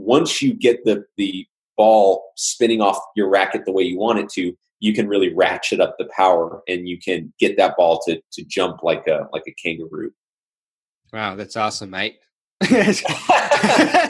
once you get the the ball spinning off your racket the way you want it to, you can really ratchet up the power and you can get that ball to to jump like a like a kangaroo. Wow, that's awesome, mate.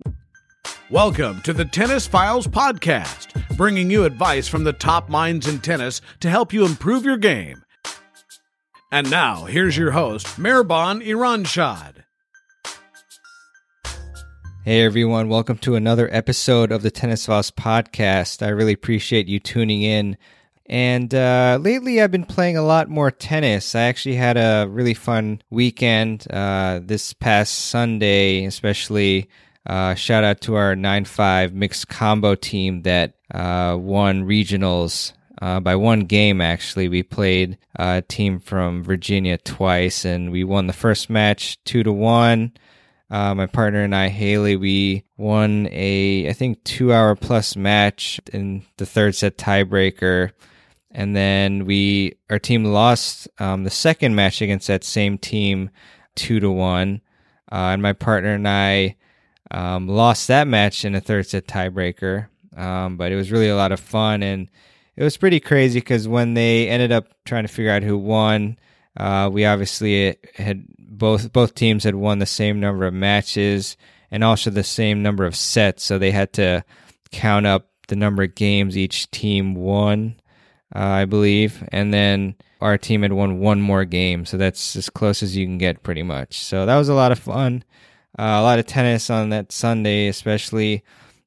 Welcome to the Tennis Files Podcast, bringing you advice from the top minds in tennis to help you improve your game. And now, here's your host, Mehrban Iranshad. Hey everyone, welcome to another episode of the Tennis Files Podcast. I really appreciate you tuning in. And uh, lately, I've been playing a lot more tennis. I actually had a really fun weekend uh, this past Sunday, especially. Uh, shout out to our 9 5 mixed combo team that uh, won regionals uh, by one game, actually. We played a team from Virginia twice, and we won the first match 2 to 1. Uh, my partner and I, Haley, we won a, I think, two hour plus match in the third set tiebreaker and then we our team lost um, the second match against that same team two to one, uh, and my partner and I um, lost that match in a third set tiebreaker. Um, but it was really a lot of fun, and it was pretty crazy because when they ended up trying to figure out who won, uh, we obviously had both both teams had won the same number of matches and also the same number of sets, so they had to count up the number of games each team won uh, I believe, and then our team had won one more game, so that's as close as you can get, pretty much. So that was a lot of fun. Uh, a lot of tennis on that Sunday, especially.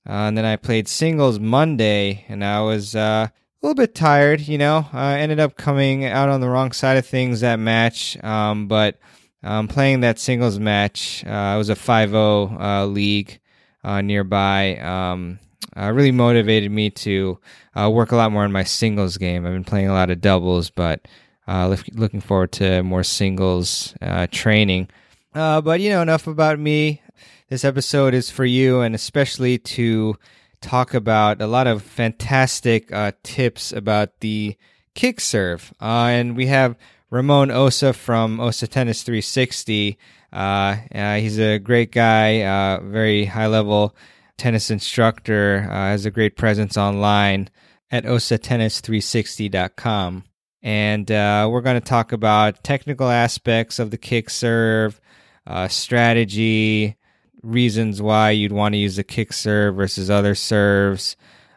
Uh, and then I played singles Monday, and I was uh, a little bit tired. You know, I ended up coming out on the wrong side of things that match, um, but um, playing that singles match, it was a 5-0 uh, league nearby. Um, uh, really motivated me to uh, work a lot more on my singles game. I've been playing a lot of doubles, but uh, looking forward to more singles training. Uh, but you know, enough about me. This episode is for you, and especially to talk about a lot of fantastic uh, tips about the kick serve. and we have Ramon Osa from Osa Tennis 360. he's a great guy, very high level tennis instructor, uh, has a great presence online at osatennis360.com. And uh, we're going to talk about technical aspects of the kick serve, uh, strategy, reasons why you'd want to use the kick serve versus other serves.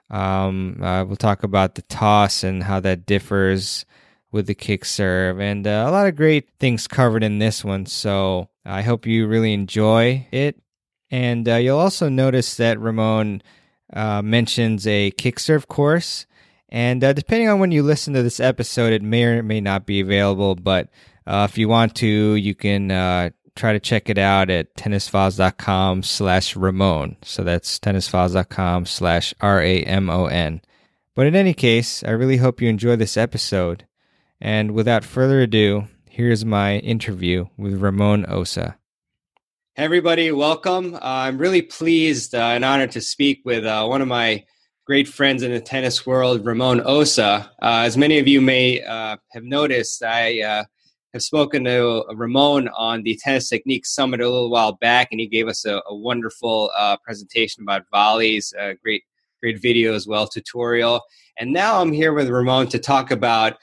Um, uh, we'll talk about the toss and how that differs with the kick serve, and uh, a lot of great things covered in this one. So I hope you really enjoy it. And uh, you'll also notice that Ramon uh, mentions a kick serve course. And uh, depending on when you listen to this episode, it may or may not be available. But uh, if you want to, you can try to check it out at tennisfiles.com slash Ramon. So that's tennisfiles.com slash R A M O N. But in any case, I really hope you enjoy this episode. And without further ado, here's my interview with Ramon Osa. Hey everybody, welcome. Uh, I'm really pleased uh, and honored to speak with uh, one of my great friends in the tennis world, Ramon Osa. Uh, as many of you may uh, have noticed, I uh, have spoken to Ramon on the Tennis Technique Summit a little while back, and he gave us a, a wonderful presentation about volleys, a great, great video as well, tutorial. And now I'm here with Ramon to talk about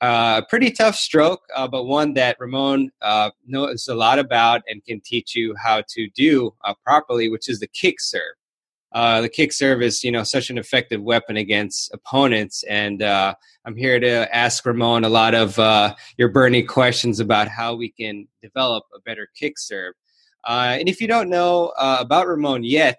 uh, pretty tough stroke, uh, but one that Ramon uh, knows a lot about and can teach you how to do uh, properly, which is the kick serve. Uh, the kick serve is, you know, such an effective weapon against opponents, and uh, I'm here to ask Ramon a lot of your burning questions about how we can develop a better kick serve. and if you don't know about Ramon yet,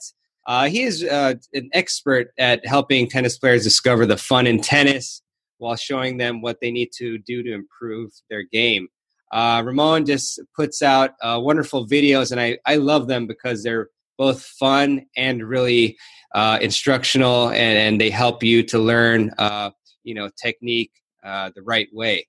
he is an expert at helping tennis players discover the fun in tennis while showing them what they need to do to improve their game. Uh, Ramon just puts out uh, wonderful videos, and I, I love them because they're both fun and really uh, instructional, and, and, they help you to learn, uh, you know, technique uh, the right way.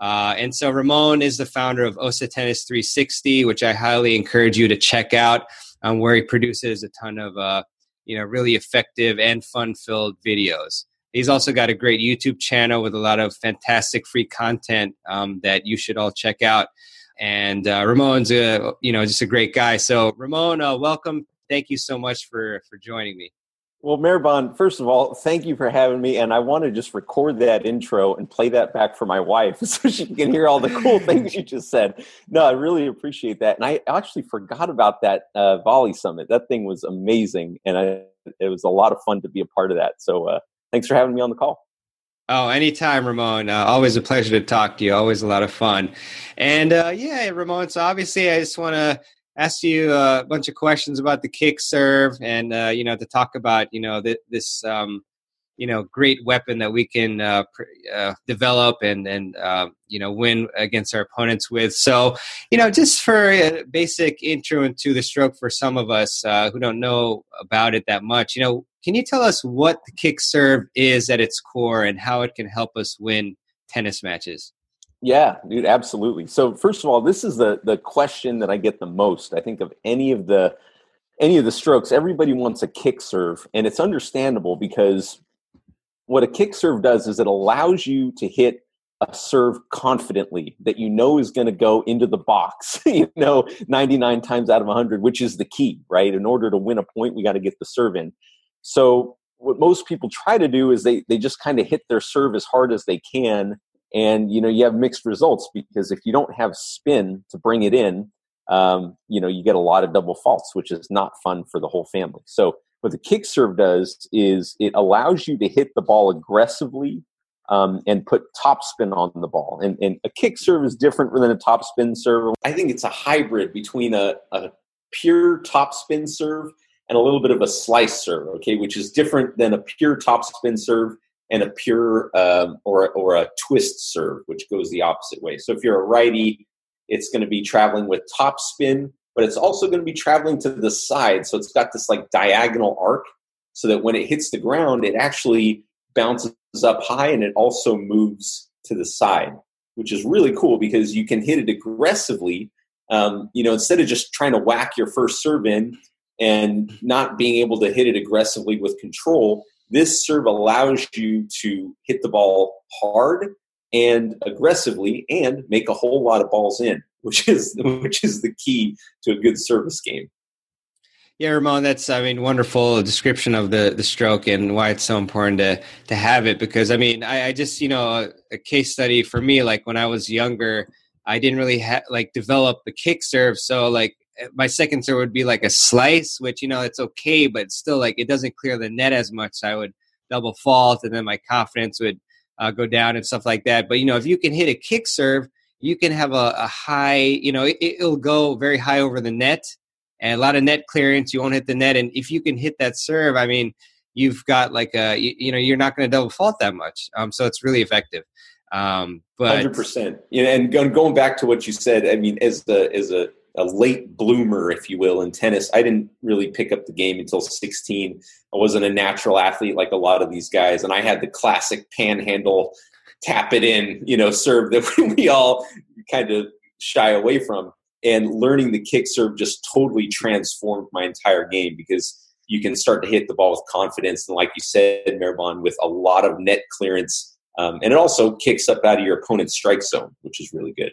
Uh, and so Ramon is the founder of Osa Tennis 360, which I highly encourage you to check out, um, where he produces a ton of uh, you know really effective and fun-filled videos. He's also got a great YouTube channel with a lot of fantastic free content um, that you should all check out. And uh, Ramon's a you know just a great guy. So Ramon, uh, welcome. Thank you so much for for joining me. Well, Mehrban, first of all, thank you for having me. And I want to just record that intro and play that back for my wife so she can hear all the cool things you just said. No, I really appreciate that. And I actually forgot about that uh, volley summit. That thing was amazing. And I, it was a lot of fun to be a part of that. So uh, thanks for having me on the call. Oh, anytime, Ramon. Uh, always a pleasure to talk to you. Always a lot of fun. And uh, yeah, Ramon. So obviously, I just want to ask you a bunch of questions about the kick serve and uh, you know to talk about you know th- this um, you know great weapon that we can uh, pr- uh, develop and and uh, you know win against our opponents with so you know just for a basic intro into the stroke for some of us who don't know about it that much you know can you tell us what the kick serve is at its core and how it can help us win tennis matches yeah, dude, absolutely. So first of all, this is the the question that I get the most. I think of any of the any of the strokes, everybody wants a kick serve, and it's understandable because what a kick serve does is it allows you to hit a serve confidently that you know is going to go into the box, you know, 99 times out of 100, which is the key, right? In order to win a point, we got to get the serve in. So what most people try to do is they they just kind of hit their serve as hard as they can and you know you have mixed results because if you don't have spin to bring it in um, you know you get a lot of double faults which is not fun for the whole family. So what the kick serve does is it allows you to hit the ball aggressively um, and put top spin on the ball. And, and a kick serve is different than a top spin serve. I think it's a hybrid between a, a pure top spin serve and a little bit of a slice serve okay which is different than a pure top spin serve and a pure um, or, or a twist serve, which goes the opposite way. So if you're a righty, it's going to be traveling with top spin, but it's also going to be traveling to the side. So it's got this like diagonal arc so that when it hits the ground, it actually bounces up high and it also moves to the side, which is really cool because you can hit it aggressively. Um, you know, instead of just trying to whack your first serve in and not being able to hit it aggressively with control, this serve allows you to hit the ball hard and aggressively and make a whole lot of balls in, which is which is the key to a good service game. Yeah, Ramon, that's I mean wonderful description of the the stroke and why it's so important to to have it because I mean I, I just you know a, a, case study for me like when I was younger I didn't really ha- like develop the kick serve so like my second serve would be like a slice, which you know it's okay, but still like it doesn't clear the net as much. So I would double fault, and then my confidence would uh, go down and stuff like that. But you know, if you can hit a kick serve, you can have a, a high. You know, it, will go very high over the net, and a lot of net clearance. You won't hit the net, and if you can hit that serve, I mean, you've got like a you, you know you're not going to double fault that much. Um, so it's really effective. Um, but hundred percent. You know, And going back to what you said, I mean, as the as a a late bloomer, if you will, in tennis. I didn't really pick up the game until 16. I wasn't a natural athlete like a lot of these guys, and I had the classic panhandle, tap it in, you know, serve that we all kind of shy away from. And learning the kick serve just totally transformed my entire game because you can start to hit the ball with confidence, and like you said, Mehrban, with a lot of net clearance. Um, and it also kicks up out of your opponent's strike zone, which is really good.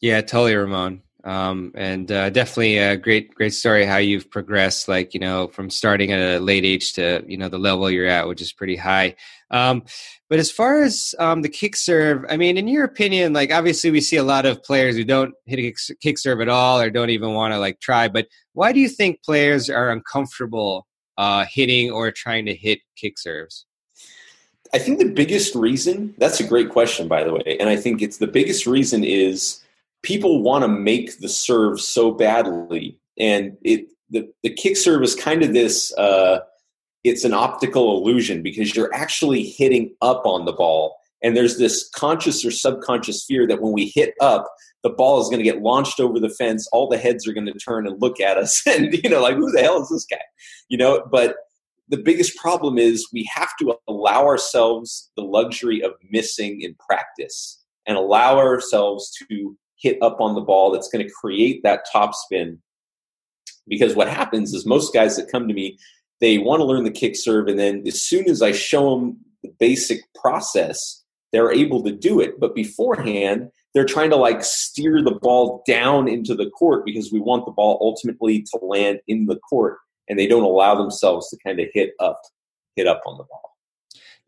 Yeah, totally, Ramon um, and uh, definitely a great great story how you've progressed like you know from starting at a late age to you know the level you're at which is pretty high. Um, but as far as um, the kick serve i mean in your opinion like obviously we see a lot of players who don't hit a kick serve at all or don't even want to like try but why do you think players are uncomfortable uh, hitting or trying to hit kick serves? I think the biggest reason that's a great question by the way and i think it's the biggest reason is people want to make the serve so badly, and it the the kick serve is kind of this. Uh, it's an optical illusion because you're actually hitting up on the ball, and there's this conscious or subconscious fear that when we hit up, the ball is going to get launched over the fence. All the heads are going to turn and look at us, and you know, like who the hell is this guy? You know, but the biggest problem is we have to allow ourselves the luxury of missing in practice and allow ourselves to hit up on the ball that's going to create that top spin. Because what happens is most guys that come to me, they want to learn the kick serve, and then as soon as I show them the basic process, they're able to do it. But beforehand, they're trying to like steer the ball down into the court because we want the ball ultimately to land in the court and they don't allow themselves to kind of hit up hit up on the ball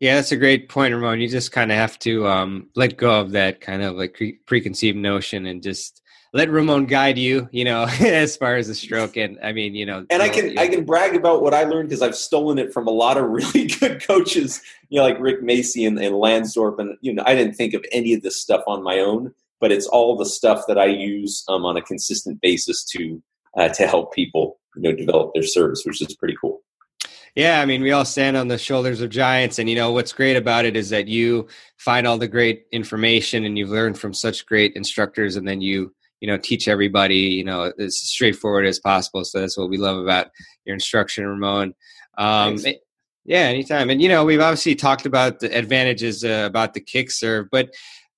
yeah that's a great point ramon you just kind of have to um, let go of that kind of like pre- preconceived notion and just let ramon guide you you know as far as the stroke and i mean you know and i can i can brag about what i learned because i've stolen it from a lot of really good coaches you know like rick Macci and, and lansdorp and you know i didn't think of any of this stuff on my own but it's all the stuff that i use um, on a consistent basis to uh, to help people you know develop their service, which is pretty cool. Yeah, I mean, we all stand on the shoulders of giants, and you know what's great about it is that you find all the great information, and you've learned from such great instructors, and then you you know teach everybody you know as straightforward as possible. So that's what we love about your instruction, Ramon. Um, yeah, anytime. And you know, we've obviously talked about the advantages uh, about the kick serve, but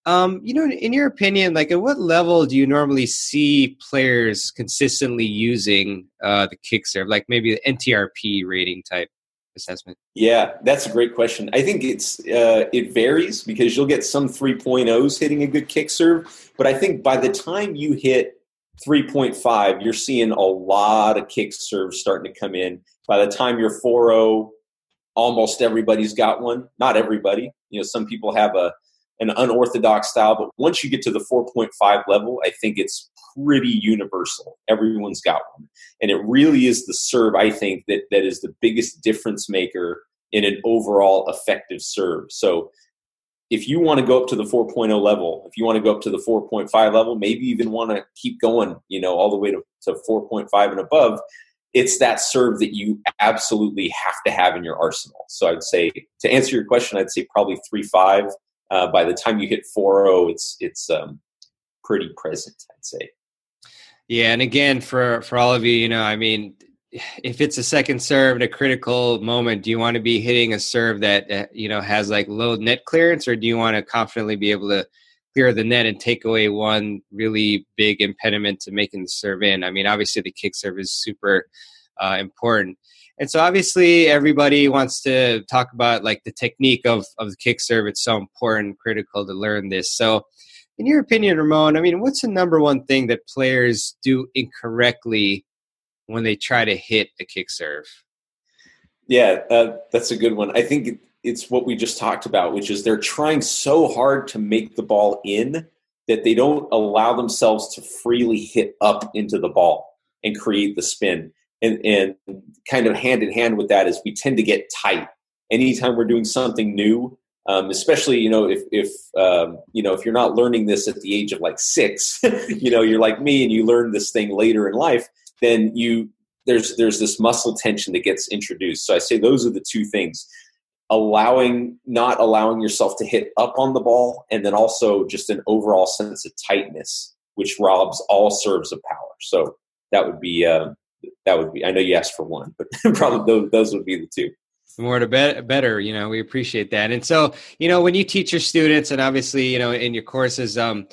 um, you know, in your opinion, like at what level do you normally see players consistently using uh, the kick serve, like maybe the NTRP rating type assessment? Yeah, that's a great question. I think it's uh, it varies because you'll get some 3.0s hitting a good kick serve, but I think by the time you hit 3.5, you're seeing a lot of kick serves starting to come in. By the time you're 4.0, almost everybody's got one. Not everybody. You know, some people have a an unorthodox style. But once you get to the 4.5 level, I think it's pretty universal. Everyone's got one. And it really is the serve, I think, that, that is the biggest difference maker in an overall effective serve. So if you want to go up to the 4.0 level, if you want to go up to the 4.5 level, maybe even want to keep going, you know, all the way to, to 4.5 and above, it's that serve that you absolutely have to have in your arsenal. So I'd say to answer your question, I'd say probably three five uh, by the time you hit 4.0, it's it's um, pretty present, I'd say. Yeah, and again, for for all of you, you know, I mean, if it's a second serve at a critical moment, do you want to be hitting a serve that uh, you know has like low net clearance, or do you want to confidently be able to clear the net and take away one really big impediment to making the serve in? I mean, obviously the kick serve is super uh, important. And so obviously everybody wants to talk about like the technique of, of the kick serve. It's so important, and critical to learn this. So in your opinion, Ramon, I mean, what's the number one thing that players do incorrectly when they try to hit a kick serve? Yeah, uh, that's a good one. I think it's what we just talked about, which is they're trying so hard to make the ball in that they don't allow themselves to freely hit up into the ball and create the spin and, and kind of hand in hand with that is we tend to get tight. Anytime we're doing something new um, especially you know if if um, you know if you're not learning this at the age of like six you know you're like me and you learn this thing later in life then you there's there's this muscle tension that gets introduced. So i say those are the two things. Allowing not allowing yourself to hit up on the ball and then also just an overall sense of tightness which robs all serves of power. So that would be uh, that would be. I know you asked for one, but probably those, those would be the two. More to be- better, you know. We appreciate that. And so, you know, when you teach your students, and obviously, you know, in your courses, um,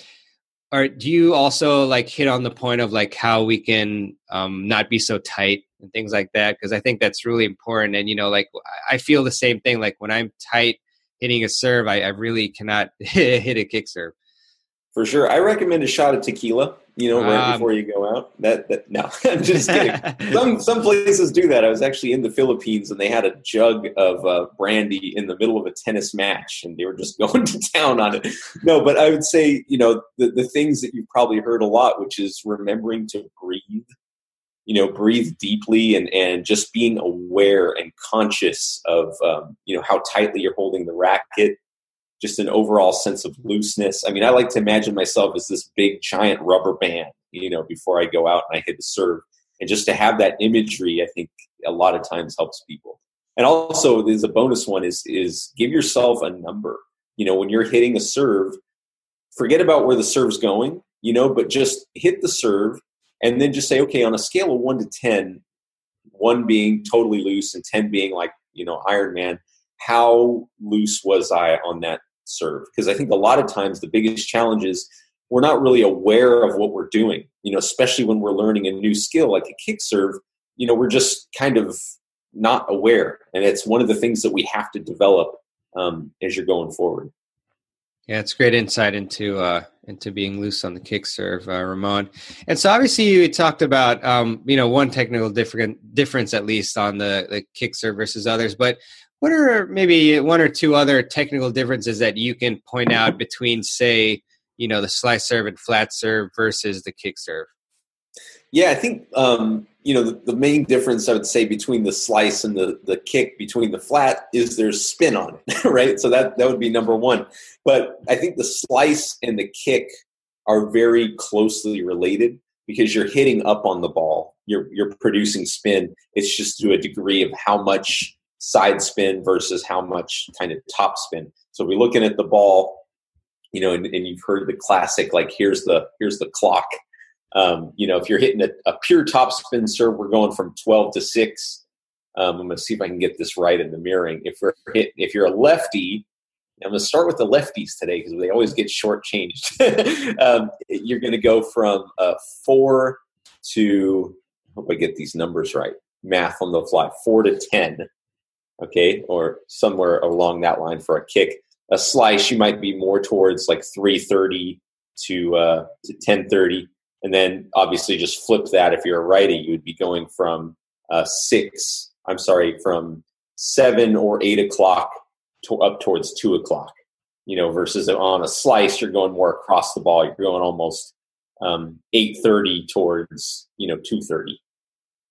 or do you also like hit on the point of like how we can um, not be so tight and things like that? Because I think that's really important. And you know, like I feel the same thing. Like when I'm tight hitting a serve, I, I really cannot hit a kick serve. For sure, I recommend a shot of tequila you know, right um, before you go out. That, that no, I'm just kidding. some some places do that. I was actually in the Philippines and they had a jug of uh, brandy in the middle of a tennis match, and they were just going to town on it. No, but I would say you know the the things that you've probably heard a lot, which is remembering to breathe. You know, breathe deeply and and just being aware and conscious of um, you know how tightly you're holding the racket just an overall sense of looseness. I mean, I like to imagine myself as this big giant rubber band, you know, before I go out and I hit the serve. And just to have that imagery, I think a lot of times helps people. And also, there's a bonus one is is give yourself a number. You know, when you're hitting a serve, forget about where the serve's going you know, but just hit the serve and then just say, okay, on a scale of one to 10, one being totally loose and 10 being like, you know, Iron Man, how loose was I on that serve? Because I think a lot of times the biggest challenge is we're not really aware of what we're doing, you know, especially when we're learning a new skill like a kick serve, you know, we're just kind of not aware. And it's one of the things that we have to develop um, as you're going forward. Yeah, it's great insight into uh, into being loose on the kick serve, uh, Ramon. And so, obviously, you talked about um, you know one technical different difference at least on the the kick serve versus others. But what are maybe one or two other technical differences that you can point out between, say, you know, the slice serve and flat serve versus the kick serve? Yeah, I think um, you know the, the, main difference I would say between the slice and the the kick between the flat is there's spin on it, right? So that that would be number one. But I think the slice and the kick are very closely related because you're hitting up on the ball. You're you're producing spin. It's just to a degree of how much side spin versus how much kind of top spin. So we're looking at the ball, you know, and, and you've heard the classic like here's the here's the clock um, you know, if you're hitting a, a, pure top spin serve, we're going from 12 to 6. Um, I'm going to see if I can get this right in the mirroring. If we're hit, if you're a lefty, I'm going to start with the lefties today because they always get shortchanged. um, you're going to go from uh, four to, I hope I get these numbers right, math on the fly, four to 10, okay, or somewhere along that line for a kick. A slice, you might be more towards like 330 to, uh, to 1030 and then obviously just flip that. If you're a righty, you would be going from uh, six, I'm sorry, from seven or eight o'clock to up towards two o'clock, you know, versus on a slice, you're going more across the ball. You're going almost um, 830 towards, you know, 230.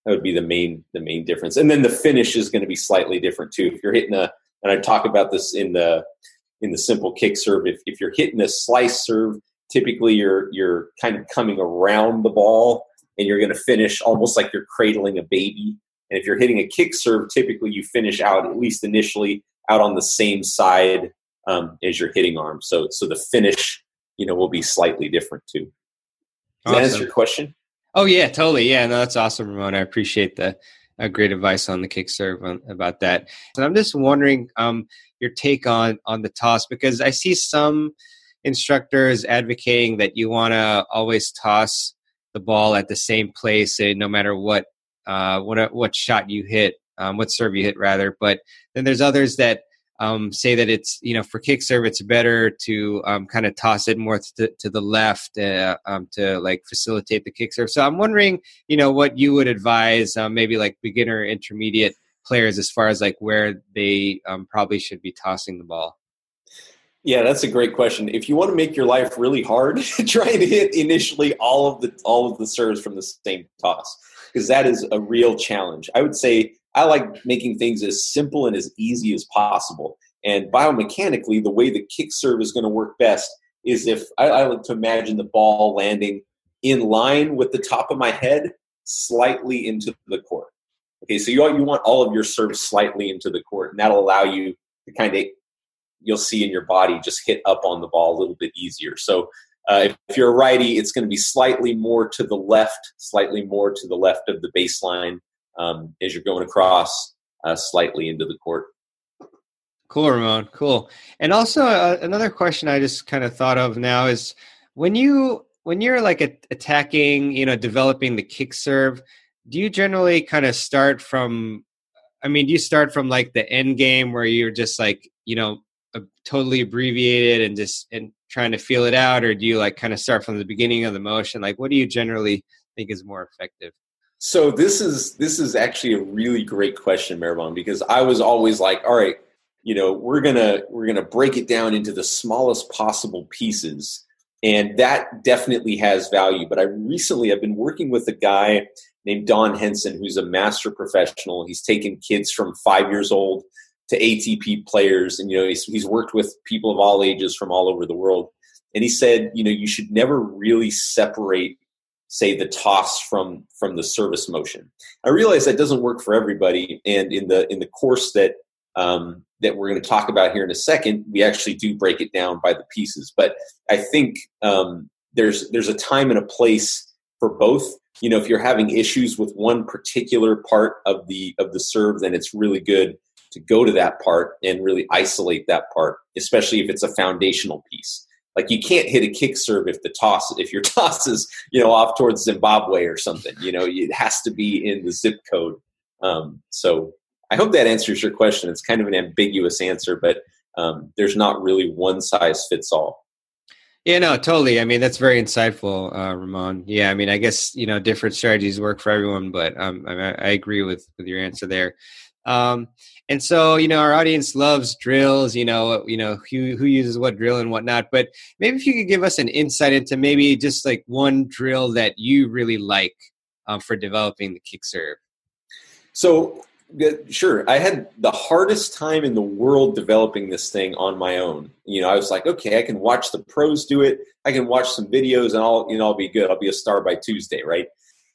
That would be the main, the main difference. And then the finish is going to be slightly different too. If you're hitting a, and I talk about this in the, in the simple kick serve, if, if you're hitting a slice serve, typically you're you're kind of coming around the ball and you're going to finish almost like you're cradling a baby and if you're hitting a kick serve typically you finish out at least initially out on the same side um, as your hitting arm so so the finish you know will be slightly different too does awesome. that answer your question oh yeah totally. Yeah no that's awesome ramon i appreciate the uh, great advice on the kick serve on, about that. And i'm just wondering um, your take on on the toss because i see some instructors advocating that you want to always toss the ball at the same place, and no matter what uh, what what shot you hit, um, what serve you hit rather. But then there's others that um, say that it's you know for kick serve it's better to um, kind of toss it more to, to the left uh, um, to like facilitate the kick serve. So I'm wondering you know what you would advise um, maybe like beginner intermediate players as far as like where they um, probably should be tossing the ball. Yeah, that's a great question. If you want to make your life really hard, try and hit initially all of the all of the serves from the same toss because that is a real challenge. I would say I like making things as simple and as easy as possible. And biomechanically, the way the kick serve is going to work best is if I, I like to imagine the ball landing in line with the top of my head, slightly into the court. Okay, so you you want all of your serves slightly into the court, and that'll allow you to kind of you'll see in your body just hit up on the ball a little bit easier. So uh, if, you're a righty, it's going to be slightly more to the left, slightly more to the left of the baseline um, as you're going across, uh, slightly into the court. Cool, Ramon. Cool. And also uh, another question I just kind of thought of now is when you when you're like a, attacking, you know, developing the kick serve, do you generally kind of start from? I mean, do you start from like the end game where you're just like, you know, a, totally abbreviated and just and trying to feel it out or do you like kind of start from the beginning of the motion like what do you generally think is more effective so this is this is actually a really great question Mehrban because i was always like all right you know we're gonna we're gonna break it down into the smallest possible pieces and that definitely has value but i recently i've been working with a guy named don henson who's a master professional he's taken kids from five years old to ATP players, and you know he's, he's worked with people of all ages from all over the world. And he said, you know, you should never really separate, say, the toss from from the service motion. I realize that doesn't work for everybody, and in the in the course that um, that we're going to talk about here in a second, we actually do break it down by the pieces. But I think um, there's there's a time and a place for both. You know, if you're having issues with one particular part of the of the serve, then it's really good to go to that part and really isolate that part, especially if it's a foundational piece. Like you can't hit a kick serve if the toss if your toss is you know off towards Zimbabwe or something. You know, it has to be in the zip code. Um, so I hope that answers your question. It's kind of an ambiguous answer, but um, there's not really one size fits all. Yeah, no, totally. I mean, that's very insightful, uh, Ramon. Yeah, I mean, I guess you know different strategies work for everyone, but um, I, I, agree with with your answer there. Um, and so, you know, our audience loves drills. You know, you know who who uses what drill and whatnot. But maybe if you could give us an insight into maybe just like one drill that you really like um, for developing the kick serve. So Sure. I had the hardest time in the world developing this thing on my own. You know, I was like, okay, I can watch the pros do it. I can watch some videos and I'll, you know, I'll be good. I'll be a star by Tuesday, right?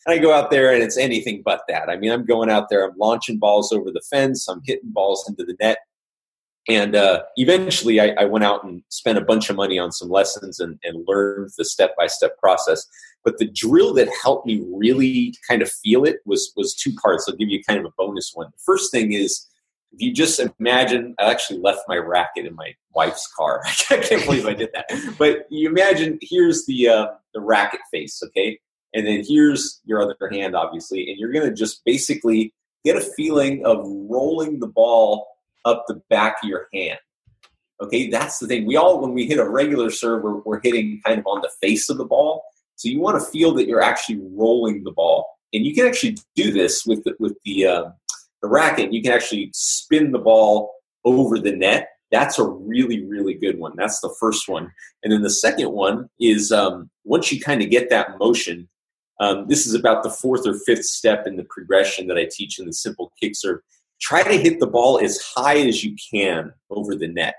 And I go out there and it's anything but that. I mean, I'm going out there, I'm launching balls over the fence, I'm hitting balls into the net. And uh, eventually I, I, went out and spent a bunch of money on some lessons and, and learned the step by step process. But the drill that helped me really kind of feel it was was two parts. I'll give you kind of a bonus one. The first thing is if you just imagine, I actually left my racket in my wife's car. I can't believe I did that. But you imagine here's the uh, the racket face, okay, and then here's your other hand, obviously, and you're going to just basically get a feeling of rolling the ball up the back of your hand. Okay, that's the thing. We all, when we hit a regular serve, we're, we're hitting kind of on the face of the ball. So you want to feel that you're actually rolling the ball, and you can actually do this with the, with the uh, the racket. You can actually spin the ball over the net. That's a really really good one. That's the first one, and then the second one is um, once you kind of get that motion. Um, this is about the fourth or fifth step in the progression that I teach in the simple kick serve. Try to hit the ball as high as you can over the net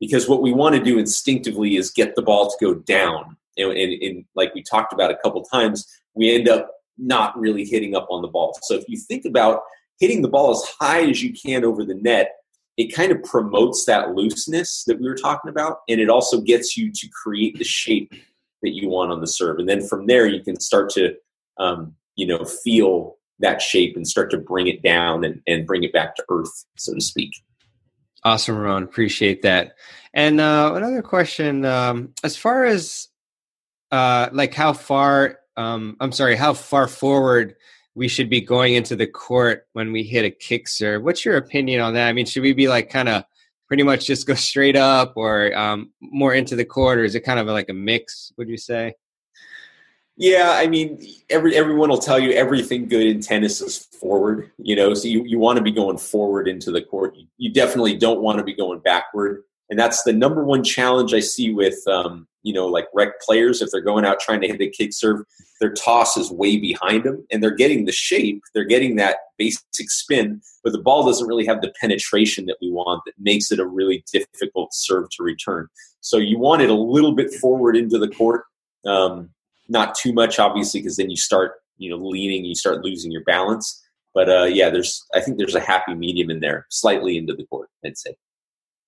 because what we want to do instinctively is get the ball to go down and, and, and like we talked about a couple times, we end up not really hitting up on the ball. So if you think about hitting the ball as high as you can over the net, it kind of promotes that looseness that we were talking about, and it also gets you to create the shape that you want on the serve. And then from there, you can start to, um, you know, feel that shape and start to bring it down and, and bring it back to earth, so to speak. Awesome, Ron. Appreciate that. And uh, another question: um, as far as uh, like how far um, I'm sorry, how far forward we should be going into the court when we hit a kick serve. What's your opinion on that? I mean, should we be like kind of pretty much just go straight up or um, more into the court, or is it kind of like a mix? Would you say? Yeah, I mean, every everyone will tell you everything good in tennis is forward. You know, so you, you want to be going forward into the court. You, definitely don't want to be going backward, and that's the number one challenge I see with um, you know, like rec players, if they're going out trying to hit a kick serve, their toss is way behind them and they're getting the shape, they're getting that basic spin, but the ball doesn't really have the penetration that we want that makes it a really difficult serve to return. So you want it a little bit forward into the court, um, not too much, obviously, because then you start, you know, leaning, you start losing your balance. But uh, yeah, there's, I think there's a happy medium in there, slightly into the court, I'd say.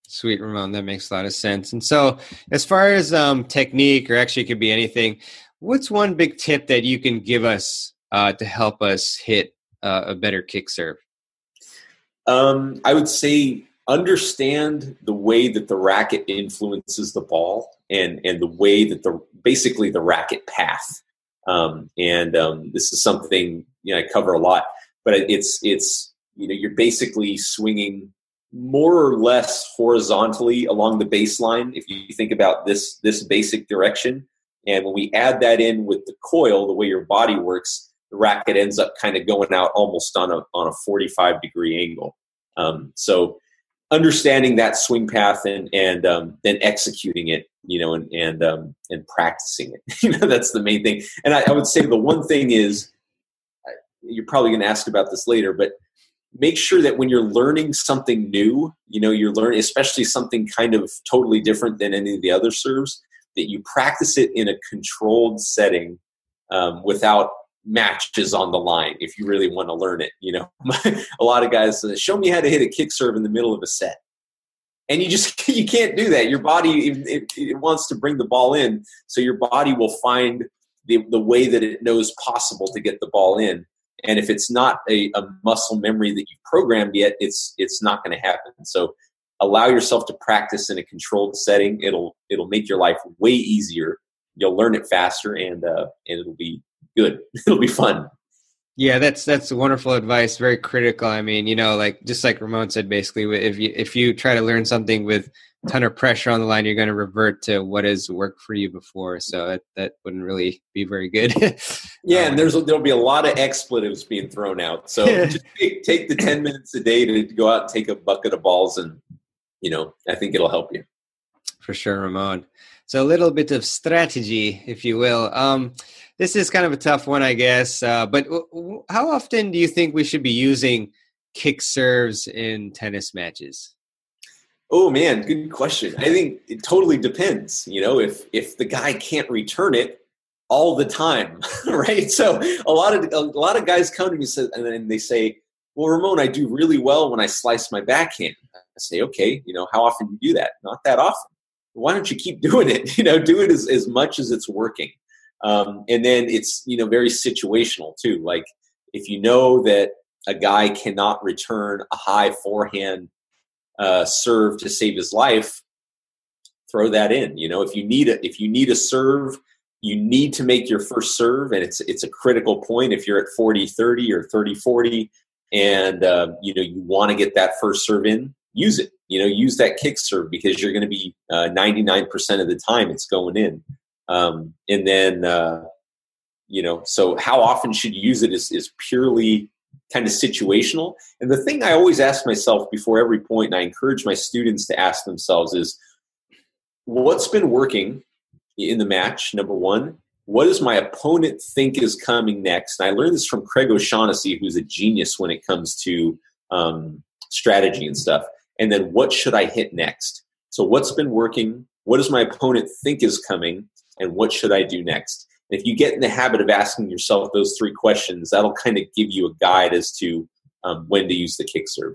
Sweet, Ramon. That makes a lot of sense. And so, as far as um, technique, or actually, it could be anything, what's one big tip that you can give us uh, to help us hit uh, a better kick serve? Um, I would say understand the way that the racket influences the ball and and the way that the basically the racket path. Um, and um, this is something you know I cover a lot, but it's it's you know you're basically swinging more or less horizontally along the baseline if you think about this this basic direction. And when we add that in with the coil the way your body works the racket ends up kind of going out almost on a on a 45 degree angle. Um, so understanding that swing path and and um, then executing it you know and and um, and practicing it. You know that's the main thing. And I, I would say the one thing is you're probably going to ask about this later but make sure that when you're learning something new, you know, you're learning, especially something kind of totally different than any of the other serves, that you practice it in a controlled setting um, without matches on the line if you really want to learn it. You know, a lot of guys show me how to hit a kick serve in the middle of a set. and you just you can't do that. Your body it, it wants to bring the ball in, so your body will find the the way that it knows possible to get the ball in. And if it's not a, a muscle memory that you've programmed yet, it's it's not going to happen. So allow yourself to practice in a controlled setting. It'll it'll make your life way easier. You'll learn it faster, and uh, and it'll be good. it'll be fun. Yeah, that's that's wonderful advice. Very critical. I mean, you know, like just like Ramon said, basically, if you if you try to learn something with a ton of pressure on the line, you're going to revert to what has worked for you before. So that that wouldn't really be very good. yeah, um, and there's there'll be a lot of expletives being thrown out. So just take, take the ten minutes a day to go out and take a bucket of balls, and you know, I think it'll help you. For sure, Ramon. So a little bit of strategy, if you will. Um, this is kind of a tough one, I guess. Uh, but w- w- how often do you think we should be using kick serves in tennis matches? Oh man, good question. I think it totally depends. You know, if if the guy can't return it all the time, right? So a lot of a lot of guys come to me and they say, "Well, Ramon, I do really well when I slice my backhand." I say, "Okay, you know, how often do you do that? Not that often. Why don't you keep doing it? You know, do it as as much as it's working." Um, and then it's you know very situational too. Like if you know that a guy cannot return a high forehand uh, serve to save his life, throw that in. You know, if you need a if you need a serve, you need to make your first serve, and it's it's a critical point. If you're at 40-30 or 30-40, and uh, you know you want to get that first serve in, use it. You know, use that kick serve because you're going to be uh, 99% of the time it's going in. Um, and then, uh, you know, so how often should you use it is, is purely kind of situational. And the thing I always ask myself before every point, and I encourage my students to ask themselves is, what's been working in the match? Number one, what does my opponent think is coming next? And I learned this from Craig O'Shaughnessy, who's a genius when it comes to um, strategy and stuff. And then what should I hit next? So what's been working? What does my opponent think is coming? And what should I do next? If you get in the habit of asking yourself those three questions, that'll kind of give you a guide as to um, when to use the kick serve.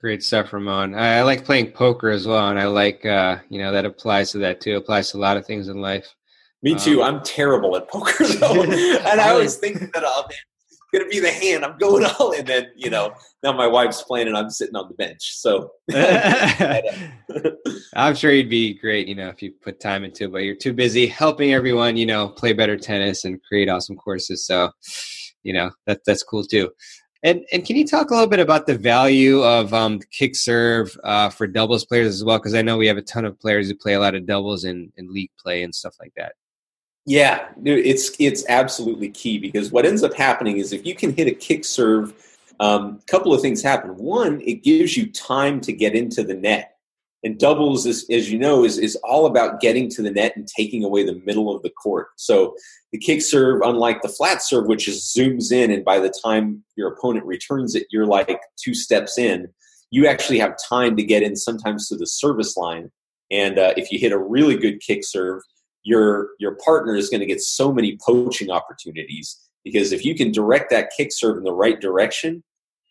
Great stuff, Ramon. I, I, like playing poker as well, and I like uh, you know that applies to that too. Applies to a lot of things in life. Me too. Um, I'm terrible at poker though, and I always think that I'm gonna be the hand. I'm going all, in. and then you know now my wife's playing and I'm sitting on the bench. So I'm sure you'd be great, you know, if you put time into it. But you're too busy helping everyone, you know, play better tennis and create awesome courses. So you know that that's cool too. And and can you talk a little bit about the value of um, kick serve uh, for doubles players as well? Because I know we have a ton of players who play a lot of doubles in, in league play and stuff like that. Yeah, it's it's absolutely key because what ends up happening is if you can hit a kick serve, a um, couple of things happen. One, it gives you time to get into the net. And doubles, is, as you know, is, is all about getting to the net and taking away the middle of the court. So the kick serve, unlike the flat serve, which just zooms in, and by the time your opponent returns it, you're like two steps in. You actually have time to get in sometimes to the service line. And uh, if you hit a really good kick serve, your your partner is going to get so many poaching opportunities because if you can direct that kick serve in the right direction,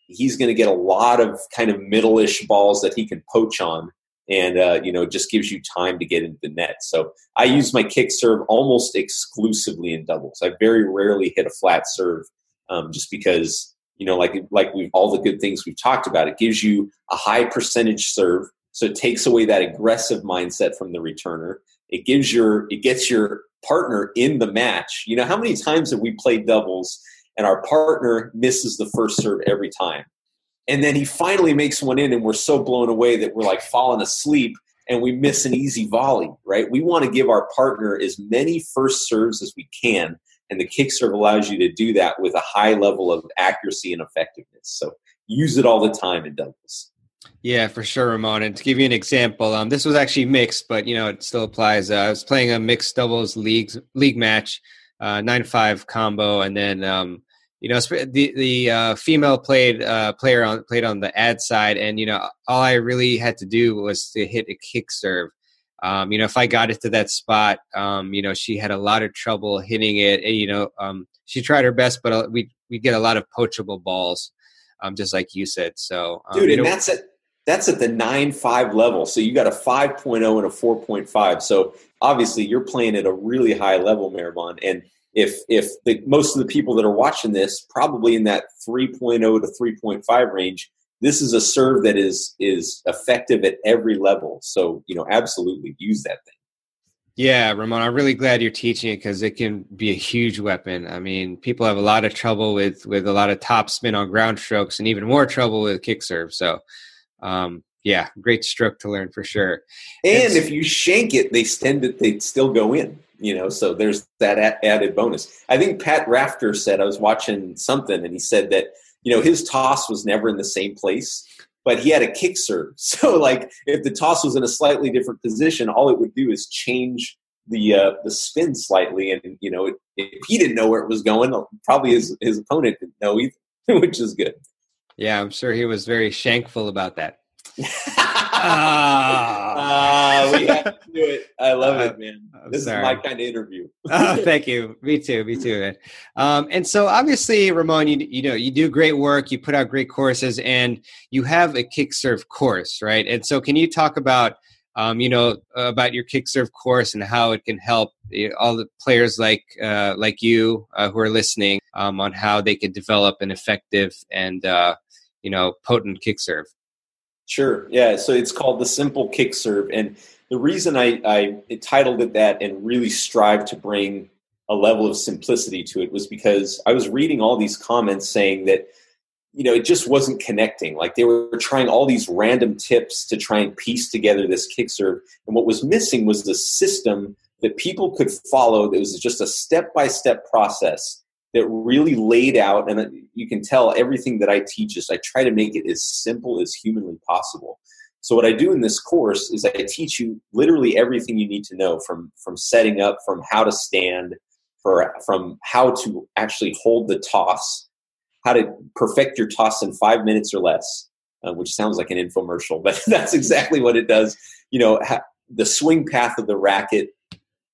he's going to get a lot of kind of middle-ish balls that he can poach on and uh, you know it just gives you time to get into the net. So I use my kick serve almost exclusively in doubles. I very rarely hit a flat serve, um, just because you know like like we all the good things we've talked about. It gives you a high percentage serve, so it takes away that aggressive mindset from the returner. It gives your it gets your partner in the match. You know how many times have we played doubles and our partner misses the first serve every time? And then he finally makes one in and we're so blown away that we're like falling asleep and we miss an easy volley right we want to give our partner as many first serves as we can and the kick serve allows you to do that with a high level of accuracy and effectiveness so use it all the time in doubles Yeah, for sure, Ramon. And to give you an example, um, this was actually mixed, but you know it still applies. Uh, I was playing a mixed doubles league league match, uh, nine five combo, and then um, you know the the uh, female played uh, player on played on the ad side, and you know all I really had to do was to hit a kick serve. Um, you know, if I got it to that spot, um, you know, she had a lot of trouble hitting it. And, you know, um, she tried her best, but uh, we we get a lot of poachable balls, um, just like you said. So, um, dude, and that's at that's at the nine five level. So you got a five oh and a four point five. So obviously you're playing at a really high level, Mehrban. And if if the most of the people that are watching this probably in that 3.0 to 3.5 range this is a serve that is is effective at every level. So you know absolutely use that thing. Yeah ramon i'm really glad you're teaching it because it can be a huge weapon. I mean people have a lot of trouble with with a lot of top spin on ground strokes and even more trouble with kick serve. So um yeah great stroke to learn for sure. And it's, if you shank it they tend to they still go in you know so there's that added bonus. I think pat rafter said i was watching something and he said that you know his toss was never in the same place but he had a kick serve. So like if the toss was in a slightly different position all it would do is change the uh, the spin slightly and you know if he didn't know where it was going probably his his opponent didn't know either which is good. Yeah i'm sure he was very shankful about that uh, we have to do it. I love uh, it, man. I'm this sorry. is my kind of interview. oh, thank you. Me too. Me too, man. Um, and so, obviously, Ramon, you you know you do great work. You put out great courses, and you have a kick serve course, right? And so, can you talk about um, you know about your kick serve course and how it can help all the players like uh, like you uh, who are listening um, on how they could develop an effective and uh, you know potent kick serve. Sure. Yeah. So it's called the simple kick serve, and the reason I, I titled it that and really strive to bring a level of simplicity to it was because I was reading all these comments saying that you know it just wasn't connecting. Like they were trying all these random tips to try and piece together this kick serve, and what was missing was the system that people could follow. That was just a step by step process that really laid out, and you can tell everything that I teach is I try to make it as simple as humanly possible. So what I do in this course is I teach you literally everything you need to know from from setting up, from how to stand, for from how to actually hold the toss, how to perfect your toss in five minutes or less, uh, which sounds like an infomercial, but that's exactly what it does. You know, ha- the swing path of the racket.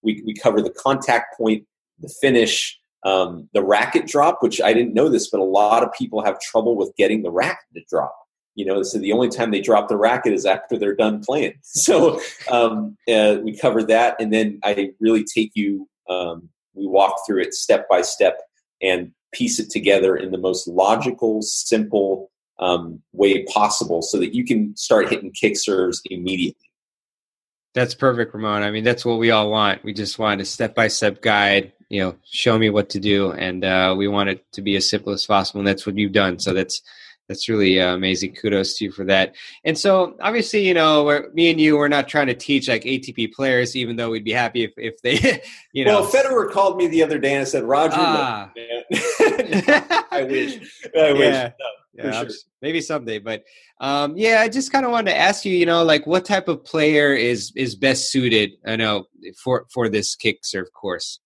We we cover the contact point, the finish, um, the racket drop, which I didn't know this, but a lot of people have trouble with getting the racket to drop. You know, so the only time they drop the racket is after they're done playing. So um, uh, we covered that, and then I really take you. Um, we walk through it step by step and piece it together in the most logical, simple um, way possible, so that you can start hitting kick serves immediately. That's perfect, Ramon. I mean, that's what we all want. We just want a step by step guide you know show me what to do and uh, we want it to be as simple as possible and that's what you've done so that's that's really uh, amazing kudos to you for that and so obviously you know me and you we're not trying to teach like atp players even though we'd be happy if, if they you know well federer called me the other day and said roger ah. i wish i wish yeah. No yeah, sure. maybe someday. But um, yeah, I just kind of wanted to ask you, you know, like what type of player is is best suited, I know, for for this kick serve course.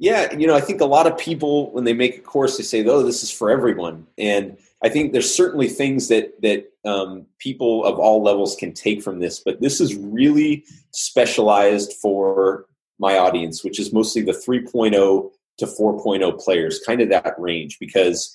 Yeah, you know, I think a lot of people when they make a course, they say, "Oh, this is for everyone," and I think there's certainly things that that um, people of all levels can take from this, but this is really specialized for my audience, which is mostly the 3.0 to 4.0 players, kind of that range, because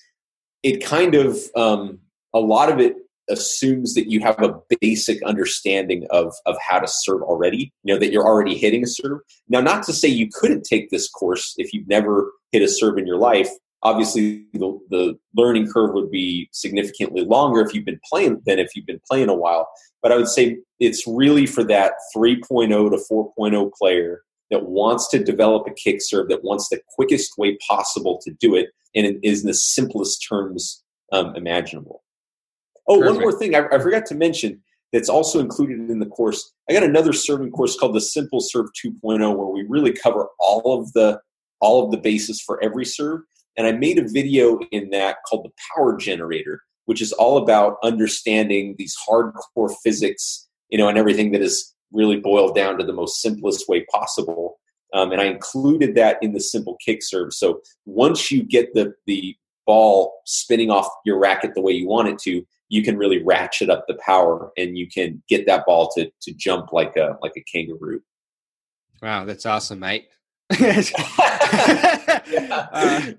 it kind of um, a lot of it assumes that you have a basic understanding of of how to serve already you know that you're already hitting a serve now not to say you couldn't take this course if you've never hit a serve in your life. Obviously the, the learning curve would be significantly longer if you've been playing than if you've been playing a while. But i would say it's really for that 3.0 to 4.0 player that wants to develop a kick serve that wants the quickest way possible to do it and it is in the simplest terms um, imaginable Oh, Perfect. one more thing I, I, forgot to mention that's also included in the course. I got another serving course called the Simple Serve 2.0 where we really cover all of the all of the bases for every serve. And I made a video in that called the Power Generator. which is all about understanding these hardcore physics, you know, and everything that is really boiled down to the most simplest way possible. Um, and I included that in the simple kick serve. So once you get the the ball spinning off your racket the way you want it to, you can really ratchet up the power and you can get that ball to to jump like a like a kangaroo. Wow, that's awesome, mate. uh,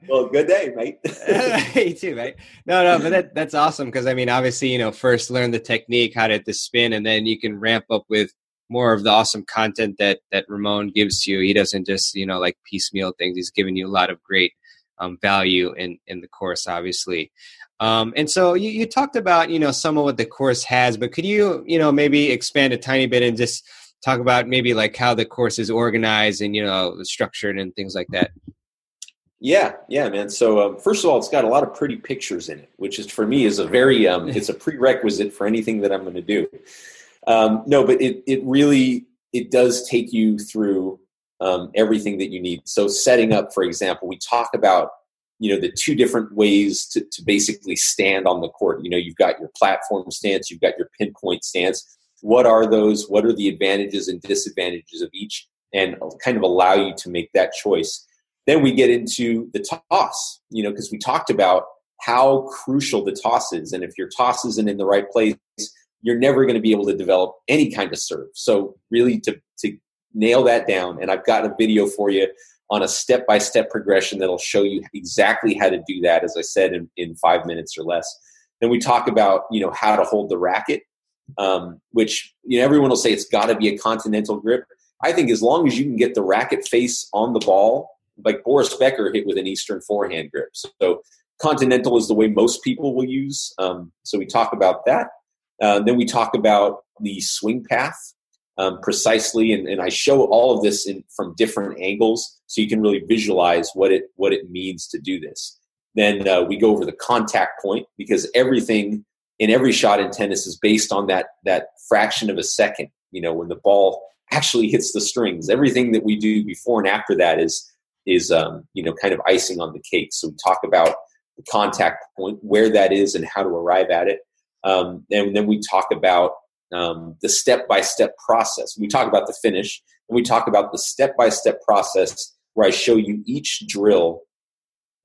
well, good day, mate. you too, mate. No, no, but that that's awesome because I mean, obviously, you know, first learn the technique, how to, to spin, and then you can ramp up with more of the awesome content that that Ramon gives you. He doesn't just you know like piecemeal things. He's giving you a lot of great um, value in in the course, obviously. Um, and so you, you talked about you know some of what the course has, but could you you know maybe expand a tiny bit and just talk about maybe like how the course is organized and you know structured and things like that? Yeah, yeah, man. So um, first of all, it's got a lot of pretty pictures in it, which is for me is a very um, it's a prerequisite for anything that I'm going to do. Um, no, but it it really it does take you through um, everything that you need. So setting up, for example, we talk about you know the two different ways to, to basically stand on the court. You know, you've got your platform stance, you've got your pinpoint stance. What are those? What are the advantages and disadvantages of each? And kind of allow you to make that choice. Then we get into the toss, you know, because we talked about how crucial the toss is. And if your toss isn't in the right place, you're never going to be able to develop any kind of serve. So really to, to nail that down, and I've got a video for you on a step-by-step progression that'll show you exactly how to do that, as I said, in, in five minutes or less. Then we talk about, you know, how to hold the racket, um, which, you know, everyone will say it's got to be a continental grip. I think as long as you can get the racket face on the ball, like Boris Becker hit with an Eastern forehand grip. So continental is the way most people will use. Um, so we talk about that. Uh, then we talk about the swing path um, precisely, and, and, I show all of this in, from different angles, so you can really visualize what it what it means to do this. Then uh, we go over the contact point because everything in every shot in tennis is based on that that fraction of a second. You know, when the ball actually hits the strings, everything that we do before and after that is is um, you know kind of icing on the cake. So we talk about the contact point, where that is, and how to arrive at it. Um, and then we talk about um, the step by step process. We talk about the finish, and we talk about the step by step process where I show you each drill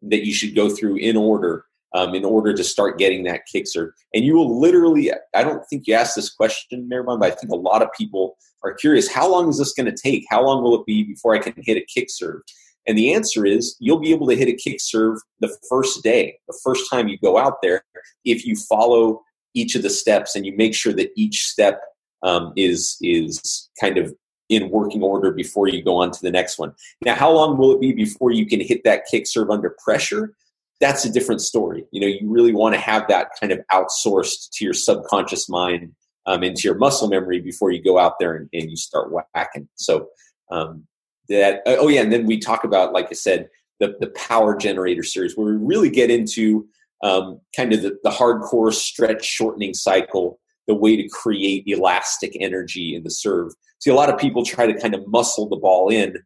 that you should go through in order um, in order to start getting that kick serve. And you will literally, I don't think you asked this question, Mehrban, but I think a lot of people are curious how long is this going to take? How long will it be before I can hit a kick serve? And the answer is you'll be able to hit a kick serve the first day, the first time you go out there, if you follow each of the steps and you make sure that each step um, is is kind of in working order before you go on to the next one. Now, how long will it be before you can hit that kick serve under pressure? That's a different story. You know, you really want to have that kind of outsourced to your subconscious mind um, into your muscle memory before you go out there and, and you start whacking. So um, that oh yeah, and then we talk about, like I said, the the power generator series where we really get into um, kind of the, the hardcore stretch shortening cycle, the way to create elastic energy in the serve. See, a lot of people try to kind of muscle the ball in,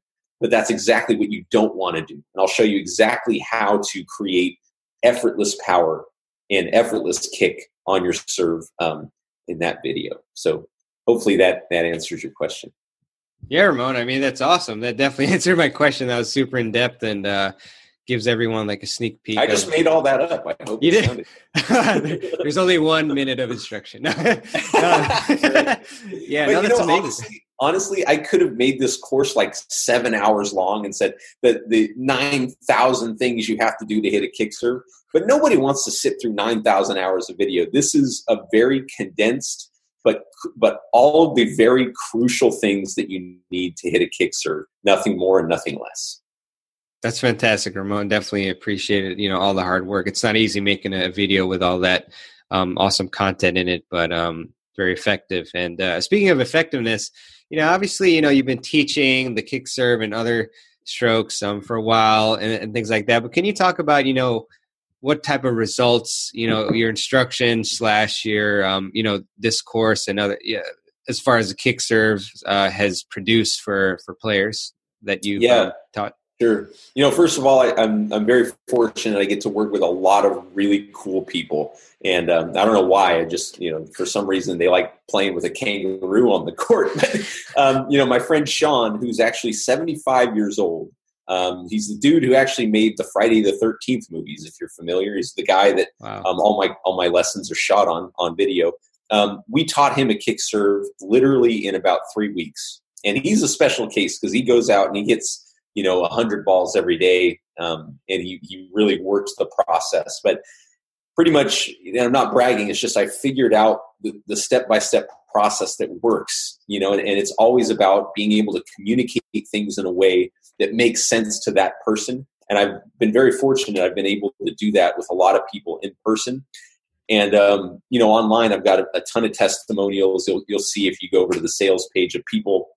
but that's exactly what you don't want to do. And I'll show you exactly how to create effortless power and effortless kick on your serve um, in that video. So hopefully that that answers your question. Yeah, Ramon. I mean, that's awesome. That definitely answered my question. That was super in depth and uh, gives everyone like a sneak peek. I just of, made all that up. I hope you did. There's only one minute of instruction. yeah, no, that's know, amazing. Honestly, honestly, I could have made this course like seven hours long and said that the nine thousand things you have to do to hit a kick serve. But nobody wants to sit through nine thousand hours of video. This is a very condensed but but all of the very crucial things that you need to hit a kick serve, nothing more and nothing less. That's fantastic, Ramon. Definitely appreciate it. You know, all the hard work. It's not easy making a video with all that um, awesome content in it, but um, very effective. And uh, speaking of effectiveness, you know, obviously, you know, you've been teaching the kick serve and other strokes um, for a while and, and things like that. But can you talk about, you know, what type of results, you know, your instruction slash your, um, you know, this course and other, yeah, as far as the kick serve uh, has produced for for players that you yeah. Um, taught? Sure. You know, first of all, I, am I'm, I'm very fortunate. I get to work with a lot of really cool people, and um, I don't know why. I just you know for some reason they like playing with a kangaroo on the court. Um, you know, my friend Sean, who's actually 75 years old, um, he's the dude who actually made the Friday the 13th movies. If you're familiar, he's the guy that wow. um, all my all my lessons are shot on on video. Um, we taught him a kick serve literally in about three weeks, and he's a special case because he goes out and he hits you know 100 balls every day um, and he, he really works the process. But pretty much i'm not bragging it's just i figured out the step-by-step process that works you know and, and it's always about being able to communicate things in a way that makes sense to that person. And i've been very fortunate i've been able to do that with a lot of people in person. And um, you know online i've got a, a ton of testimonials. You'll, you'll see if you go over to the sales page of people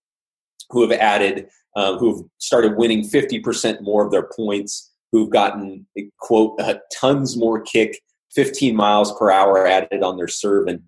who have added um, who've started winning 50% more of their points, who've gotten, quote, uh, tons more kick, 15 miles per hour added on their serve. And,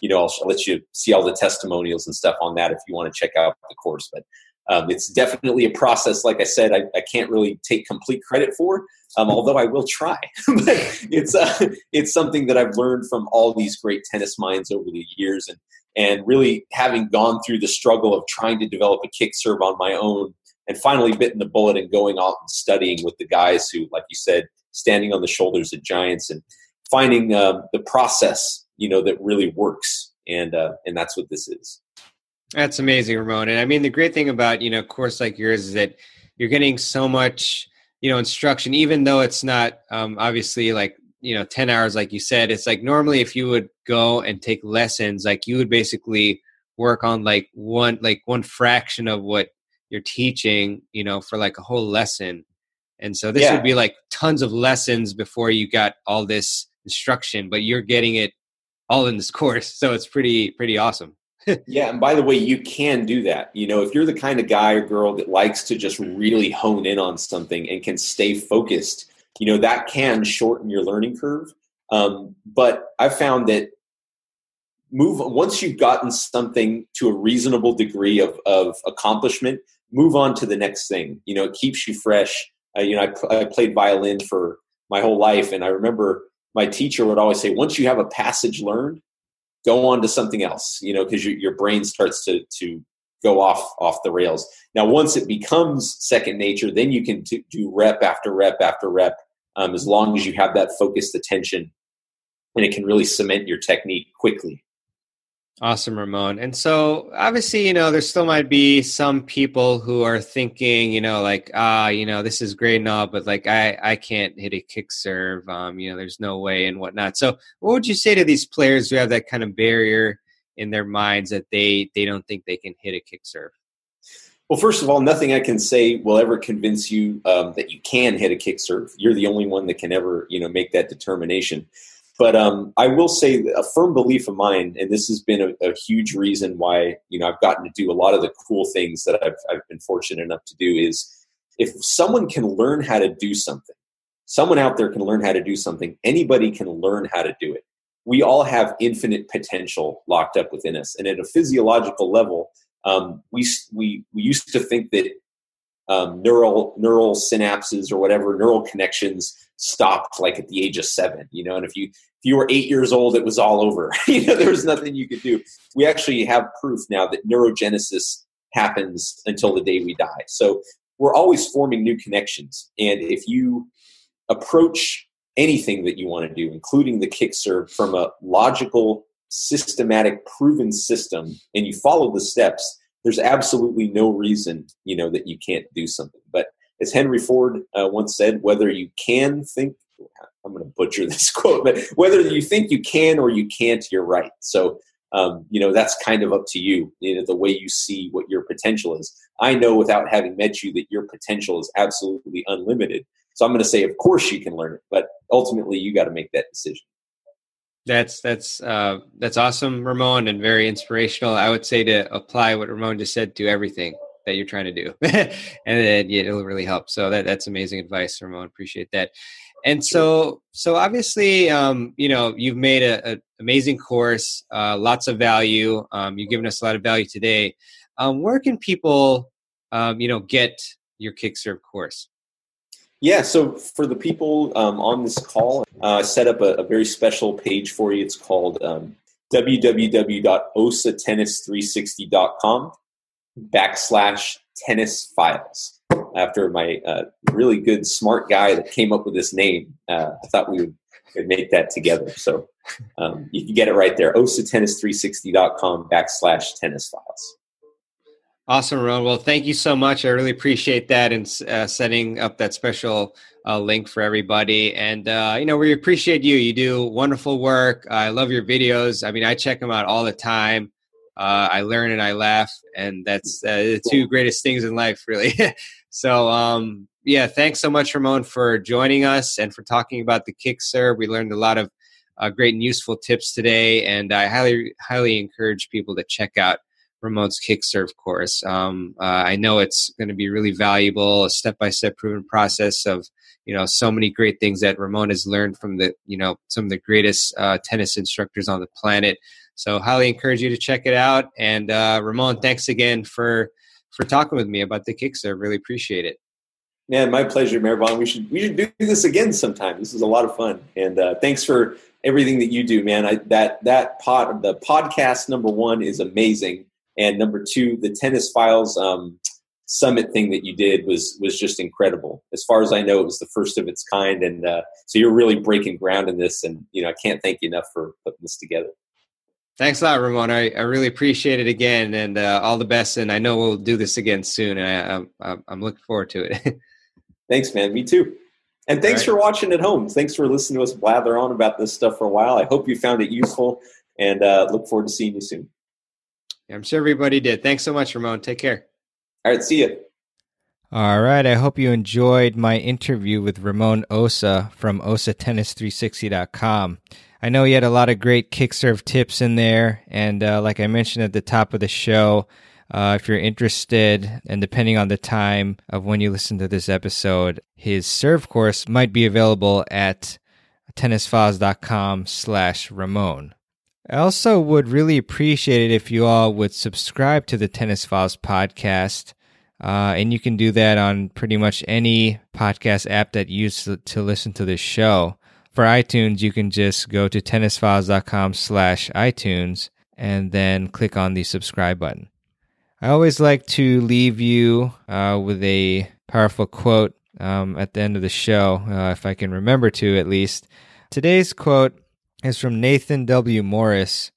you know, I'll, I'll, let you see all the testimonials and stuff on that if you want to check out the course. But um, it's definitely a process. Like I said, I, I can't really take complete credit for, um, although I will try. but it's uh, it's something that I've learned from all these great tennis minds over the years, and and really having gone through the struggle of trying to develop a kick serve on my own and finally bitten the bullet and going out and studying with the guys who like you said standing on the shoulders of giants and finding uh, the process you know that really works. And uh, and that's what this is. That's amazing ramon. And i mean the great thing about you know a course like yours is that you're getting so much you know instruction even though it's not um, obviously like you know 10 hours like you said it's like normally if you would go and take lessons like you would basically work on like one like one fraction of what you're teaching you know for like a whole lesson. And so this yeah. would be like tons of lessons before you got all this instruction but you're getting it all in this course so it's pretty pretty awesome. Yeah and by the way you can do that. You know if you're the kind of guy or girl that likes to just really hone in on something and can stay focused you know that can shorten your learning curve. Um, but i've found that move once you've gotten something to a reasonable degree of, of accomplishment move on to the next thing. You know it keeps you fresh. Uh, you know I, I played violin for my whole life and i remember my teacher would always say once you have a passage learned go on to something else you know because your brain starts to to go off off the rails. Now, once it becomes second nature, then you can t- do rep after rep after rep, um, as long as you have that focused attention, and it can really cement your technique quickly. Awesome, Ramon. And so, obviously, you know, there still might be some people who are thinking, you know, like, ah, you know, this is great and all, but like, I, I can't hit a kick serve. Um, you know, there's no way and whatnot. So, what would you say to these players who have that kind of barrier in their minds that they they don't think they can hit a kick serve? Well, first of all, nothing I can say will ever convince you um, that you can hit a kick serve. You're the only one that can ever, you know, make that determination. But um, I will say a firm belief of mine, and this has been a, a, huge reason why you know I've gotten to do a lot of the cool things that I've, I've been fortunate enough to do. Is if someone can learn how to do something, someone out there can learn how to do something. Anybody can learn how to do it we all have infinite potential locked up within us. And at a physiological level, um, we, we, we used to think that um, neural neural synapses or whatever neural connections stopped like at the age of seven. You know, and if you if you were eight years old, it was all over. you know, there was nothing you could do. We actually have proof now that neurogenesis happens until the day we die. So we're always forming new connections, and if you approach anything that you want to do, including the kick serve, from a logical, systematic, proven system, and you follow the steps, there's absolutely no reason you know that you can't do something. But as Henry Ford uh, once said, whether you can think, I'm going to butcher this quote, but whether you think you can or you can't, you're right. So. Um, you know that's kind of up to you you know the way you see what your potential is i know without having met you that your potential is absolutely unlimited so I'm going to say, of course, you can learn it, but ultimately, you got to make that decision. That's that's uh, that's awesome, Ramon, and very inspirational. I would say to apply what Ramon just said to everything that you're trying to do, and then yeah, it'll really help. So that that's amazing advice, Ramon. Appreciate that. And so, so obviously, um, you know, you've made an amazing course, uh, lots of value. Um, you've given us a lot of value today. Um, where can people, um, you know, get your Kickserve course? Yeah, so for the people um, on this call, uh, I set up a, a, very special page for you. It's called um, www.osatennis360.com backslash tennis files. After my uh, really good, smart guy that came up with this name, uh, I thought we would, would, make that together. So um, you can get it right there, osatennis360.com backslash tennis files. Awesome, Ron. Well, thank you so much. I really appreciate that and uh, setting up that special uh, link for everybody. And, uh, you know, we appreciate you. You do wonderful work. I love your videos. I mean, I check them out all the time. Uh, I learn and I laugh, and that's uh, the two greatest things in life, really. so, um, yeah, thanks so much, Ramon, for joining us and for talking about the kick serve. We learned a lot of uh, great and useful tips today, and I highly, highly encourage people to check out Ramon's kick serve course. Um, uh, I know it's going to be really valuable, a step by step proven process of you know so many great things that Ramon has learned from the you know some of the greatest uh, tennis instructors on the planet. So highly encourage you to check it out. And uh, Ramon, thanks again for for talking with me about the kick serve. Really appreciate it. Man, my pleasure, Mehrban. We should we should do this again sometime. This is a lot of fun, and uh, thanks for everything that you do, man. I, that that pot the podcast number one is amazing and number two, the tennis files um, summit thing that you did was was just incredible. As far as I know, it was the first of its kind, and uh, so you're really breaking ground in this. And you know, I can't thank you enough for putting this together. Thanks a lot, Ramon. I, I really appreciate it again, and uh, all the best. And I know we'll do this again soon. And I, I'm I'm looking forward to it. thanks, man. Me too. And thanks right. for watching at home. Thanks for listening to us blather on about this stuff for a while. I hope you found it useful, and uh, look forward to seeing you soon. I'm sure everybody did. Thanks so much, Ramon. Take care. All right. See you. All right. I hope you enjoyed my interview with Ramon Osa from osatennis360.com. I know he had a lot of great kick serve tips in there. And uh, like I mentioned at the top of the show, uh, if you're interested, and depending on the time of when you listen to this episode, his serve course might be available at tennisfiles.com slash Ramon. I also would really appreciate it if you all would subscribe to the Tennis Files podcast. Uh, and you can do that on pretty much any podcast app that you use to listen to this show. For iTunes, you can just go to tennisfiles.com slash iTunes and then click on the subscribe button. I always like to leave you uh, with a powerful quote um, at the end of the show, uh, if I can remember to at least. Today's quote is from Nathan W. Morris,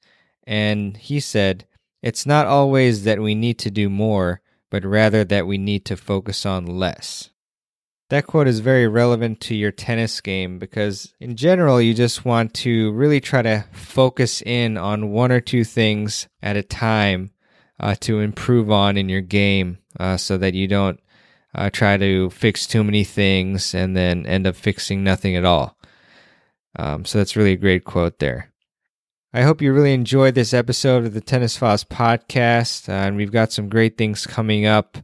and he said, It's not always that we need to do more, but rather that we need to focus on less. That quote is very relevant to your tennis game because, in general, you just want to really try to focus in on one or two things at a time uh, to improve on in your game uh, so that you don't uh, try to fix too many things and then end up fixing nothing at all. Um, so that's really a great quote there. I hope you really enjoyed this episode of the Tennis Files podcast, uh, and we've got some great things coming up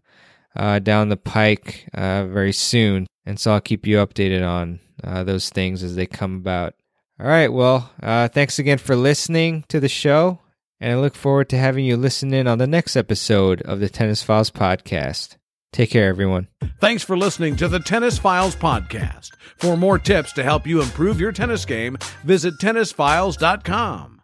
uh, down the pike uh, very soon. And so I'll keep you updated on uh, those things as they come about. All right, well, uh, thanks again for listening to the show, and I look forward to having you listen in on the next episode of the Tennis Files podcast. Take care, everyone. Thanks for listening to the Tennis Files podcast. For more tips to help you improve your tennis game, visit tennisfiles.com.